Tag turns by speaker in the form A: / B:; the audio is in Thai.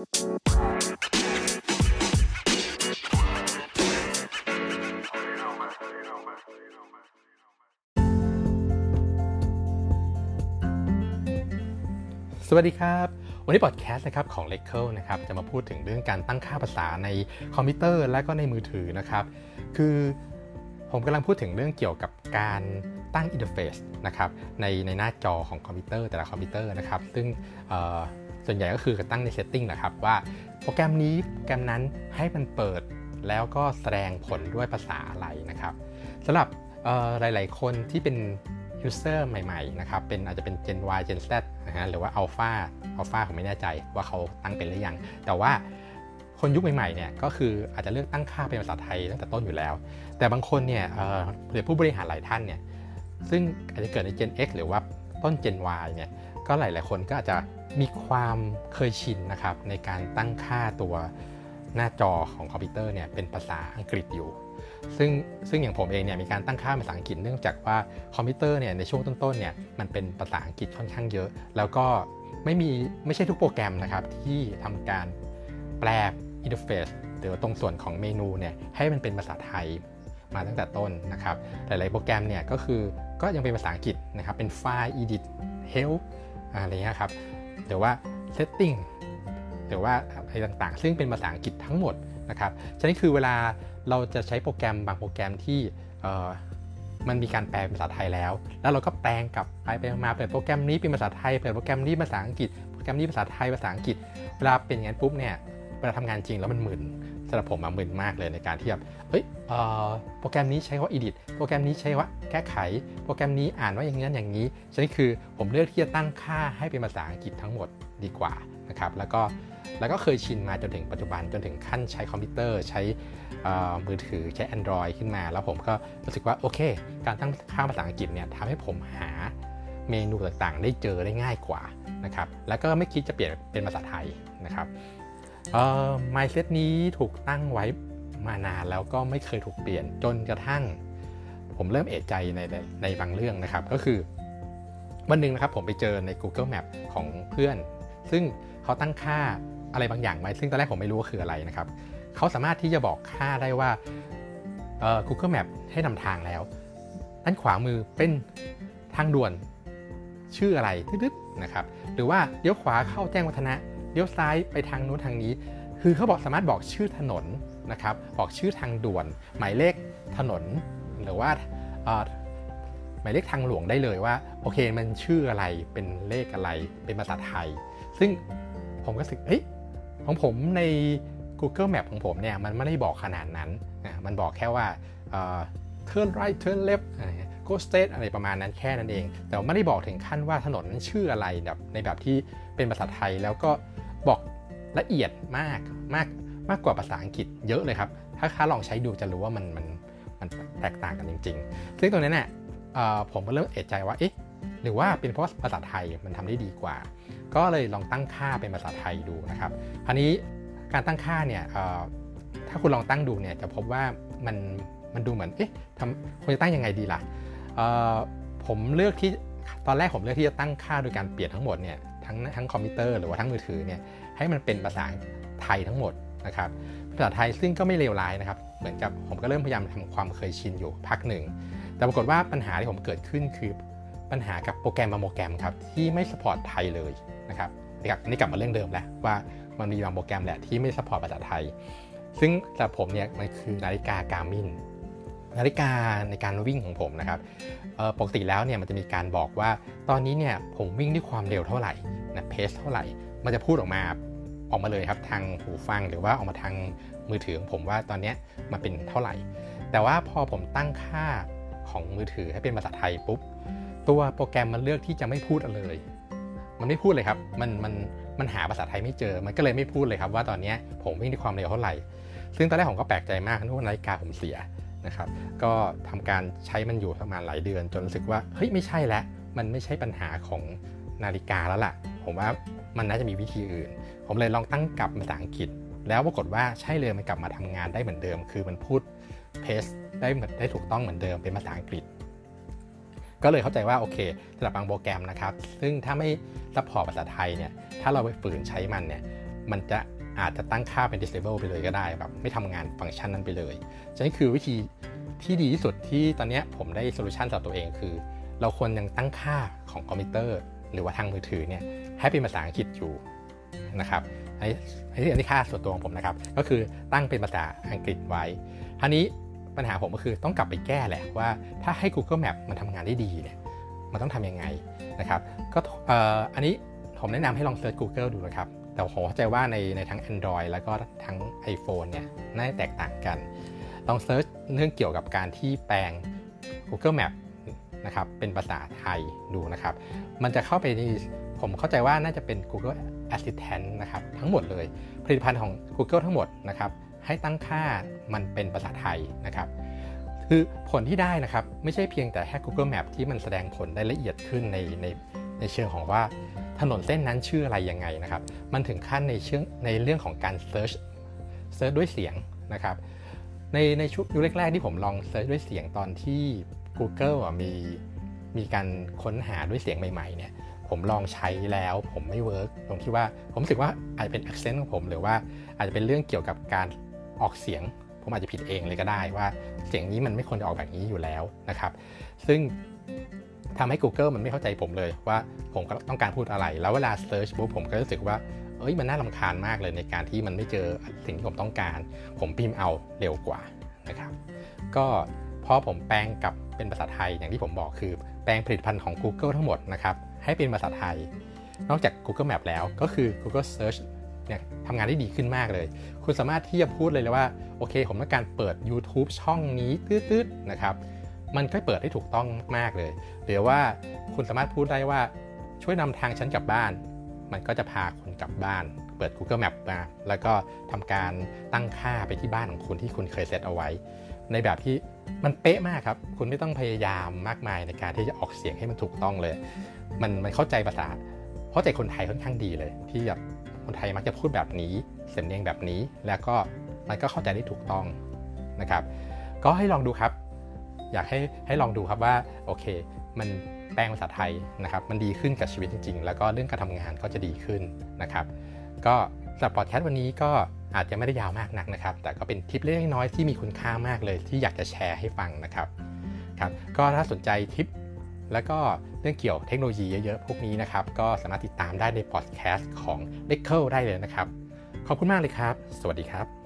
A: สวัสดีครับวันนี้พอดแคสต์นะครับของ l e c e นะครับจะมาพูดถึงเรื่องการตั้งค่าภาษาในคอมพิวเตอร์และก็ในมือถือนะครับ คือผมกำลังพูดถึงเรื่องเกี่ยวกับการตั้ง interface นะครับในในหน้าจอของคอมพิวเตอร์แต่ละคอมพิวเตอร์นะครับ ซึ่ง ส่วนใหญ่ก็คือตั้งในเซตติ้งนะครับว่าโปรแกรมนี้โปรแกรมนั้นให้มันเปิดแล้วก็แสดงผลด้วยภาษาอะไรนะครับสำหรับหลาย ๆ คนที่เป็น user ใหม่ ๆ นะครับ เป็นอาจจะเป็น Gen Y Gen Z นะฮะหรือว่า Alpha Alpha ผมไม่แน่ใจว่าเขาตั้งเป็นหรือยัง แต่ว่าคนยุคใหม่ ๆ เนี่ยก็คืออาจจะเลือกตั้งค่าเป็นภาษาไทยตั้งแต่ต้นอยู่แล้ว แต่บางคนเนี่ยหรือผู้บริหารหลายท่านเนี่ยซึ่งอาจจะเกิดใน Gen X หรือว่าต้น Gen Y เนี่ยก็หลาย ๆ คนก็อาจจะ มีความเคยชินนะครับในการตั้งค่าตัวหน้าจอของคอมพิวเตอร์เนี่ยเป็นภาษาอังกฤษอยู่ ซึ่งซึ่งอย่างผมเองเนี่ยมีการตั้งค่าภาษาอังกฤษเนื่องจากว่าคอมพิวเตอร์เนี่ยในช่วงต้นๆเนี่ยมันเป็นภาษาอังกฤษค่อนข้างเยอะ แล้วก็ไม่มีไม่ใช่ทุกโปรแกรมนะครับที่ทำการแปล interface หรือตรงส่วนของเมนูเนี่ยให้มันเป็นภาษาไทยมาตั้งแต่ต้นนะครับ หลาย ๆ โปรแกรมเนี่ยก็คือก็ยังเป็นภาษาอังกฤษนะครับเป็นไฟล์ edit help อะไรเงี้ยครับ หรือว่า setting หรือว่าอะไรต่างๆ ซึ่งเป็นภาษาอังกฤษทั้งหมดนะครับฉะนั้นคือเวลาเราจะใช้โปรแกรมบางโปรแกรมที่มันมีการแปลเป็นภาษาไทยแล้ว แล้วเราก็แปลงกลับไปไปมาเปิดโปรแกรมนี้เป็นภาษาไทย เปิดโปรแกรมนี้ภาษาอังกฤษ โปรแกรมนี้ภาษาไทย ภาษาอังกฤษ เวลาเป็นอย่างนั้นปุ๊บเนี่ย เวลาทำงานจริงแล้วมันมึน สำหรับผมมามึนมากเลยในการที่แบบเฮ้ยโปรแกรมนี้ใช้ว่า edit โปรแกรมนี้ใช้ว่าแก้ไข โปรแกรมนี้อ่านว่าอย่างนั้นอย่างนี้ฉะนั้นคือผมเลือกที่จะตั้งค่าให้เป็นภาษาอังกฤษทั้งหมดดีกว่านะครับแล้วก็แล้วก็เคยชินมาจนถึงปัจจุบันจนถึงขั้นใช้คอมพิวเตอร์ใช้มือถือใช้ Android ขึ้นมา แล้วผมก็รู้สึกว่าโอเค การตั้งค่าภาษาอังกฤษเนี่ยทำให้ผมหาเมนูต่างๆ ได้เจอได้ง่ายกว่านะครับแล้วก็ไม่คิดจะเปลี่ยนเป็นภาษาไทยนะครับ เอ่อ mindset นี้ถูกตั้งไว้มานานแล้วก็ไม่เคยถูกเปลี่ยนจนกระทั่ง ผมเริ่มเอะใจในในบางเรื่องนะครับ ก็คือ วันหนึ่งนะครับผมไปเจอใน Google Map ของเพื่อน ซึ่งเขาตั้งค่าอะไรบางอย่างไว้ซึ่งตอนแรกผมไม่รู้ว่าคืออะไรนะครับ เขาสามารถที่จะบอกค่าได้ว่า Google Map ให้นำทางแล้วด้านขวามือเป็นทางด่วนชื่ออะไรทึดๆนะครับ หรือว่าเลี้ยวขวาเข้าแจ้งวัฒนะ เลี้ยวซ้ายไปทางนู้นทางนี้ คือเขาบอกสามารถบอกชื่อถนนนะครับ บอกชื่อทางด่วน หมายเลขถนน หรือว่าหมายเลขทางหลวงได้เลยว่าโอเคมันชื่ออะไรเป็นเลขอะไรเป็นภาษาไทย ซึ่งผมก็สึกเฮ้ยของผมใน Google Map ของผมเนี่ยมันไม่ได้บอกขนาดนั้นนะมันบอกแค่ว่า turn right turn left go straight อะไรประมาณนั้นแค่นั้นเอง แต่ไม่ได้บอกถึงขั้นว่าถนนนั้นชื่ออะไรแบบในแบบที่เป็นภาษาไทยแล้วก็บอกละเอียดมากมากมากกว่าภาษาอังกฤษเยอะเลยครับ ถ้าค้าลองใช้ดูจะรู้ว่ามันมันมันแตกต่างกันจริง ๆ ซึ่งตรงนี้เนี่ยผมก็เริ่มเอะใจว่าเอ๊ะหรือว่าเป็นเพราะภาษาไทยมันทำได้ดีกว่า ก็เลยลองตั้งค่าเป็นภาษาไทยดูนะครับคราวนี้การตั้งค่าเนี่ยถ้าคุณลองตั้งดูเนี่ยจะพบว่ามันมันดูเหมือนเอ๊ะทำควรจะตั้งยังไงดีล่ะ ผมเลือกที่ตอนแรกผมเลือกที่จะตั้งค่าโดยการเปลี่ยนทั้งหมดเนี่ยทั้งทั้งคอมพิวเตอร์หรือว่าทั้งมือถือเนี่ยให้มันเป็นภาษาไทยทั้งหมดนะครับภาษาไทยซึ่งก็ไม่เลวร้ายนะครับ เหมือนกับผมก็เริ่มพยายามทำความเคยชินอยู่พักหนึ่ง แต่ปรากฏว่าปัญหาที่ผมเกิดขึ้นคือปัญหากับโปรแกรมบางโปรแกรมครับที่ไม่ support ไทยเลยนะครับนี่กลับมาเรื่องเดิมแหละว่ามันมีบางโปรแกรมแหละที่ไม่สปอร์ตภาษาไทย ซึ่งสำหรับผมเนี่ยมันคือนาฬิกาการ์มิน นาฬิกาในการวิ่งของผมนะครับปกติแล้วเนี่ยมันจะมีการบอกว่า ตอนนี้เนี่ยผมวิ่งด้วยความเร็วเท่าไหร่นะเพสเท่าไหร่ มันจะพูดออกมาออกมาเลยครับทางหูฟังหรือว่าออกมาทางมือถือของผมว่าตอนนี้มันเป็นเท่าไหร่ แต่ว่าพอผมตั้งค่าของมือถือให้เป็นภาษาไทยปุ๊บตัวโปรแกรมมันเลือกที่จะไม่พูดเลย มันไม่พูดเลยครับ มันมันมันหาภาษาไทยไม่เจอ มันก็เลยไม่พูดเลยครับว่าตอนนี้ผมวิ่งด้วยความเร็วเท่าไหร่ ซึ่งตอนแรกผมก็แปลกใจมากนึกว่านาฬิกาผมเสีย นะครับ ก็ทำการใช้มันอยู่ประมาณหลายเดือน จนรู้สึกว่าเฮ้ยไม่ใช่แล้วมันไม่ใช่ปัญหาของนาฬิกาแล้วล่ะ ผมว่ามันน่าจะมีวิธีอื่น ผมเลยลองตั้งกลับภาษาอังกฤษ แล้วปรากฏว่าใช่เลยมันกลับมาทำงานได้เหมือนเดิม คือมันพูดpaste ได้เหมือนได้ถูกต้องเหมือนเดิมเป็นภาษาอังกฤษ ก็เลยเข้าใจว่าโอเคสำหรับบางโปรแกรมนะครับ ซึ่งถ้าไม่ support ภาษาไทยเนี่ยถ้าเราไปฝืนใช้มันเนี่ยมันจะ อาจจะตั้งค่าเป็น disable ไปเลยก็ได้แบบไม่ทำงานฟังก์ชันนั้นไปเลย ฉะนั้นคือวิธีที่ดีที่สุดที่ตอนนี้ผมได้ solution สำหรับตัวเองคือ เราควรยังตั้งค่าของคอมพิวเตอร์ หรือว่าทางมือถือเนี่ยให้เป็นภาษาอังกฤษอยู่นะครับอันนี้อันนี้ค่าส่วนตัวของผมนะครับ ก็คือตั้งเป็นภาษาอังกฤษไว้ทีนี้ปัญหาผมก็คือต้องกลับไปแก้แหละว่าถ้าให้ Google Map มันทำงานได้ดีเนี่ยมันต้องทำยังไงนะครับก็อันนี้ผมแนะนำให้ลอง search Google ดูนะครับ แต่ผมเข้าใจว่าในในทั้ง Android แล้วก็ทั้ง iPhone เนี่ยน่าจะแตกต่างกัน ลอง search เรื่องเกี่ยวกับการที่แปลง Google Map นะครับเป็นภาษาไทยดูนะครับ มันจะเข้าไปในผมเข้าใจว่าน่าจะเป็น Google Assistant นะครับทั้งหมดเลย ผลิตภัณฑ์ของ Google ทั้งหมดนะครับให้ตั้งค่ามันเป็นภาษาไทยนะครับ คือผลที่ได้นะครับ ไม่ใช่เพียงแต่แค่ Google Map ที่มันแสดงผลได้ละเอียดขึ้นในในในเชิงของว่า ถนนเส้นนั้นชื่ออะไรยังไงนะครับ มันถึงขั้นในเชิงในเรื่องของการ search search ด้วยเสียงนะครับ ในในชุดยุคแรกๆที่ผมลอง search ด้วยเสียงตอนที่ Google มีมีการค้นหาด้วยเสียงใหม่ๆเนี่ยผมลองใช้แล้วผมไม่เวิร์กตรงที่ว่าผมรู้สึกว่าอาจจะเป็น accent ของผมหรือว่าอาจจะเป็นเรื่องเกี่ยวกับการออกเสียง ผมอาจจะผิดเองเลยก็ได้ว่าเสียงนี้มันไม่ควรจะออกแบบนี้อยู่แล้วนะครับ ซึ่ง ทำให้ Google มันไม่เข้าใจผมเลยว่าผมต้องการพูดอะไร แล้วเวลา search ปุ๊บผมก็รู้สึกว่าเอ้ยมันน่าลำคาญมากเลยในการที่มันไม่เจอสิ่งที่ผมต้องการ ผมพิมพ์เอาเร็วกว่านะครับก็พอผมแปลงกับเป็นภาษาไทยอย่างที่ผมบอกคือ แปลงผลิตภัณฑ์ของ Google ทั้งหมดนะครับให้เป็นภาษาไทย นอกจาก Google Map แล้วก็คือ Google Search เนี่ยทำงานได้ดีขึ้นมากเลย คุณสามารถที่จะพูดเลยเลยว่า โอเค ผมต้องการเปิด YouTube ช่องนี้ตืดๆนะครับ มันก็เปิดได้ถูกต้องมากเลยหรือว่าคุณสามารถพูดได้ว่าช่วยนำทางฉันกลับบ้าน มันก็จะพาคุณกลับบ้าน เปิด Google Map มา แล้วก็ทำการตั้งค่าไปที่บ้านของคุณที่คุณเคยเซตเอาไว้ ในแบบที่มันเป๊ะมากครับ คุณไม่ต้องพยายามมากมายในการที่จะออกเสียงให้มันถูกต้องเลย มันมันเข้าใจภาษาเข้าใจคนไทยค่อนข้างดีเลย ที่แบบคนไทยมักจะพูดแบบนี้เสียงเรียงแบบนี้ แล้วก็มันก็เข้าใจได้ถูกต้องนะครับ ก็ให้ลองดูครับ อยากให้ให้ลองดูครับว่าโอเค มันแปลงภาษาไทยนะครับ มันดีขึ้นกับชีวิตจริง ๆ แล้วก็เรื่องการทำงานก็จะดีขึ้นนะครับ ก็สำหรับพอดแคสต์วันนี้ก็อาจจะไม่ได้ยาวมากนักนะครับ แต่ก็เป็นทิปเล็กน้อยที่มีคุณค่ามากเลย ที่อยากจะแชร์ให้ฟังนะครับครับก็ถ้าสนใจทิปแล้วก็เรื่องเกี่ยวเทคโนโลยีเยอะๆ พวกนี้นะครับ ก็สามารถติดตามได้ในพอดแคสต์ของ l e เ c ิลได้เลยนะครับ ขอบคุณมากเลยครับ สวัสดีครับ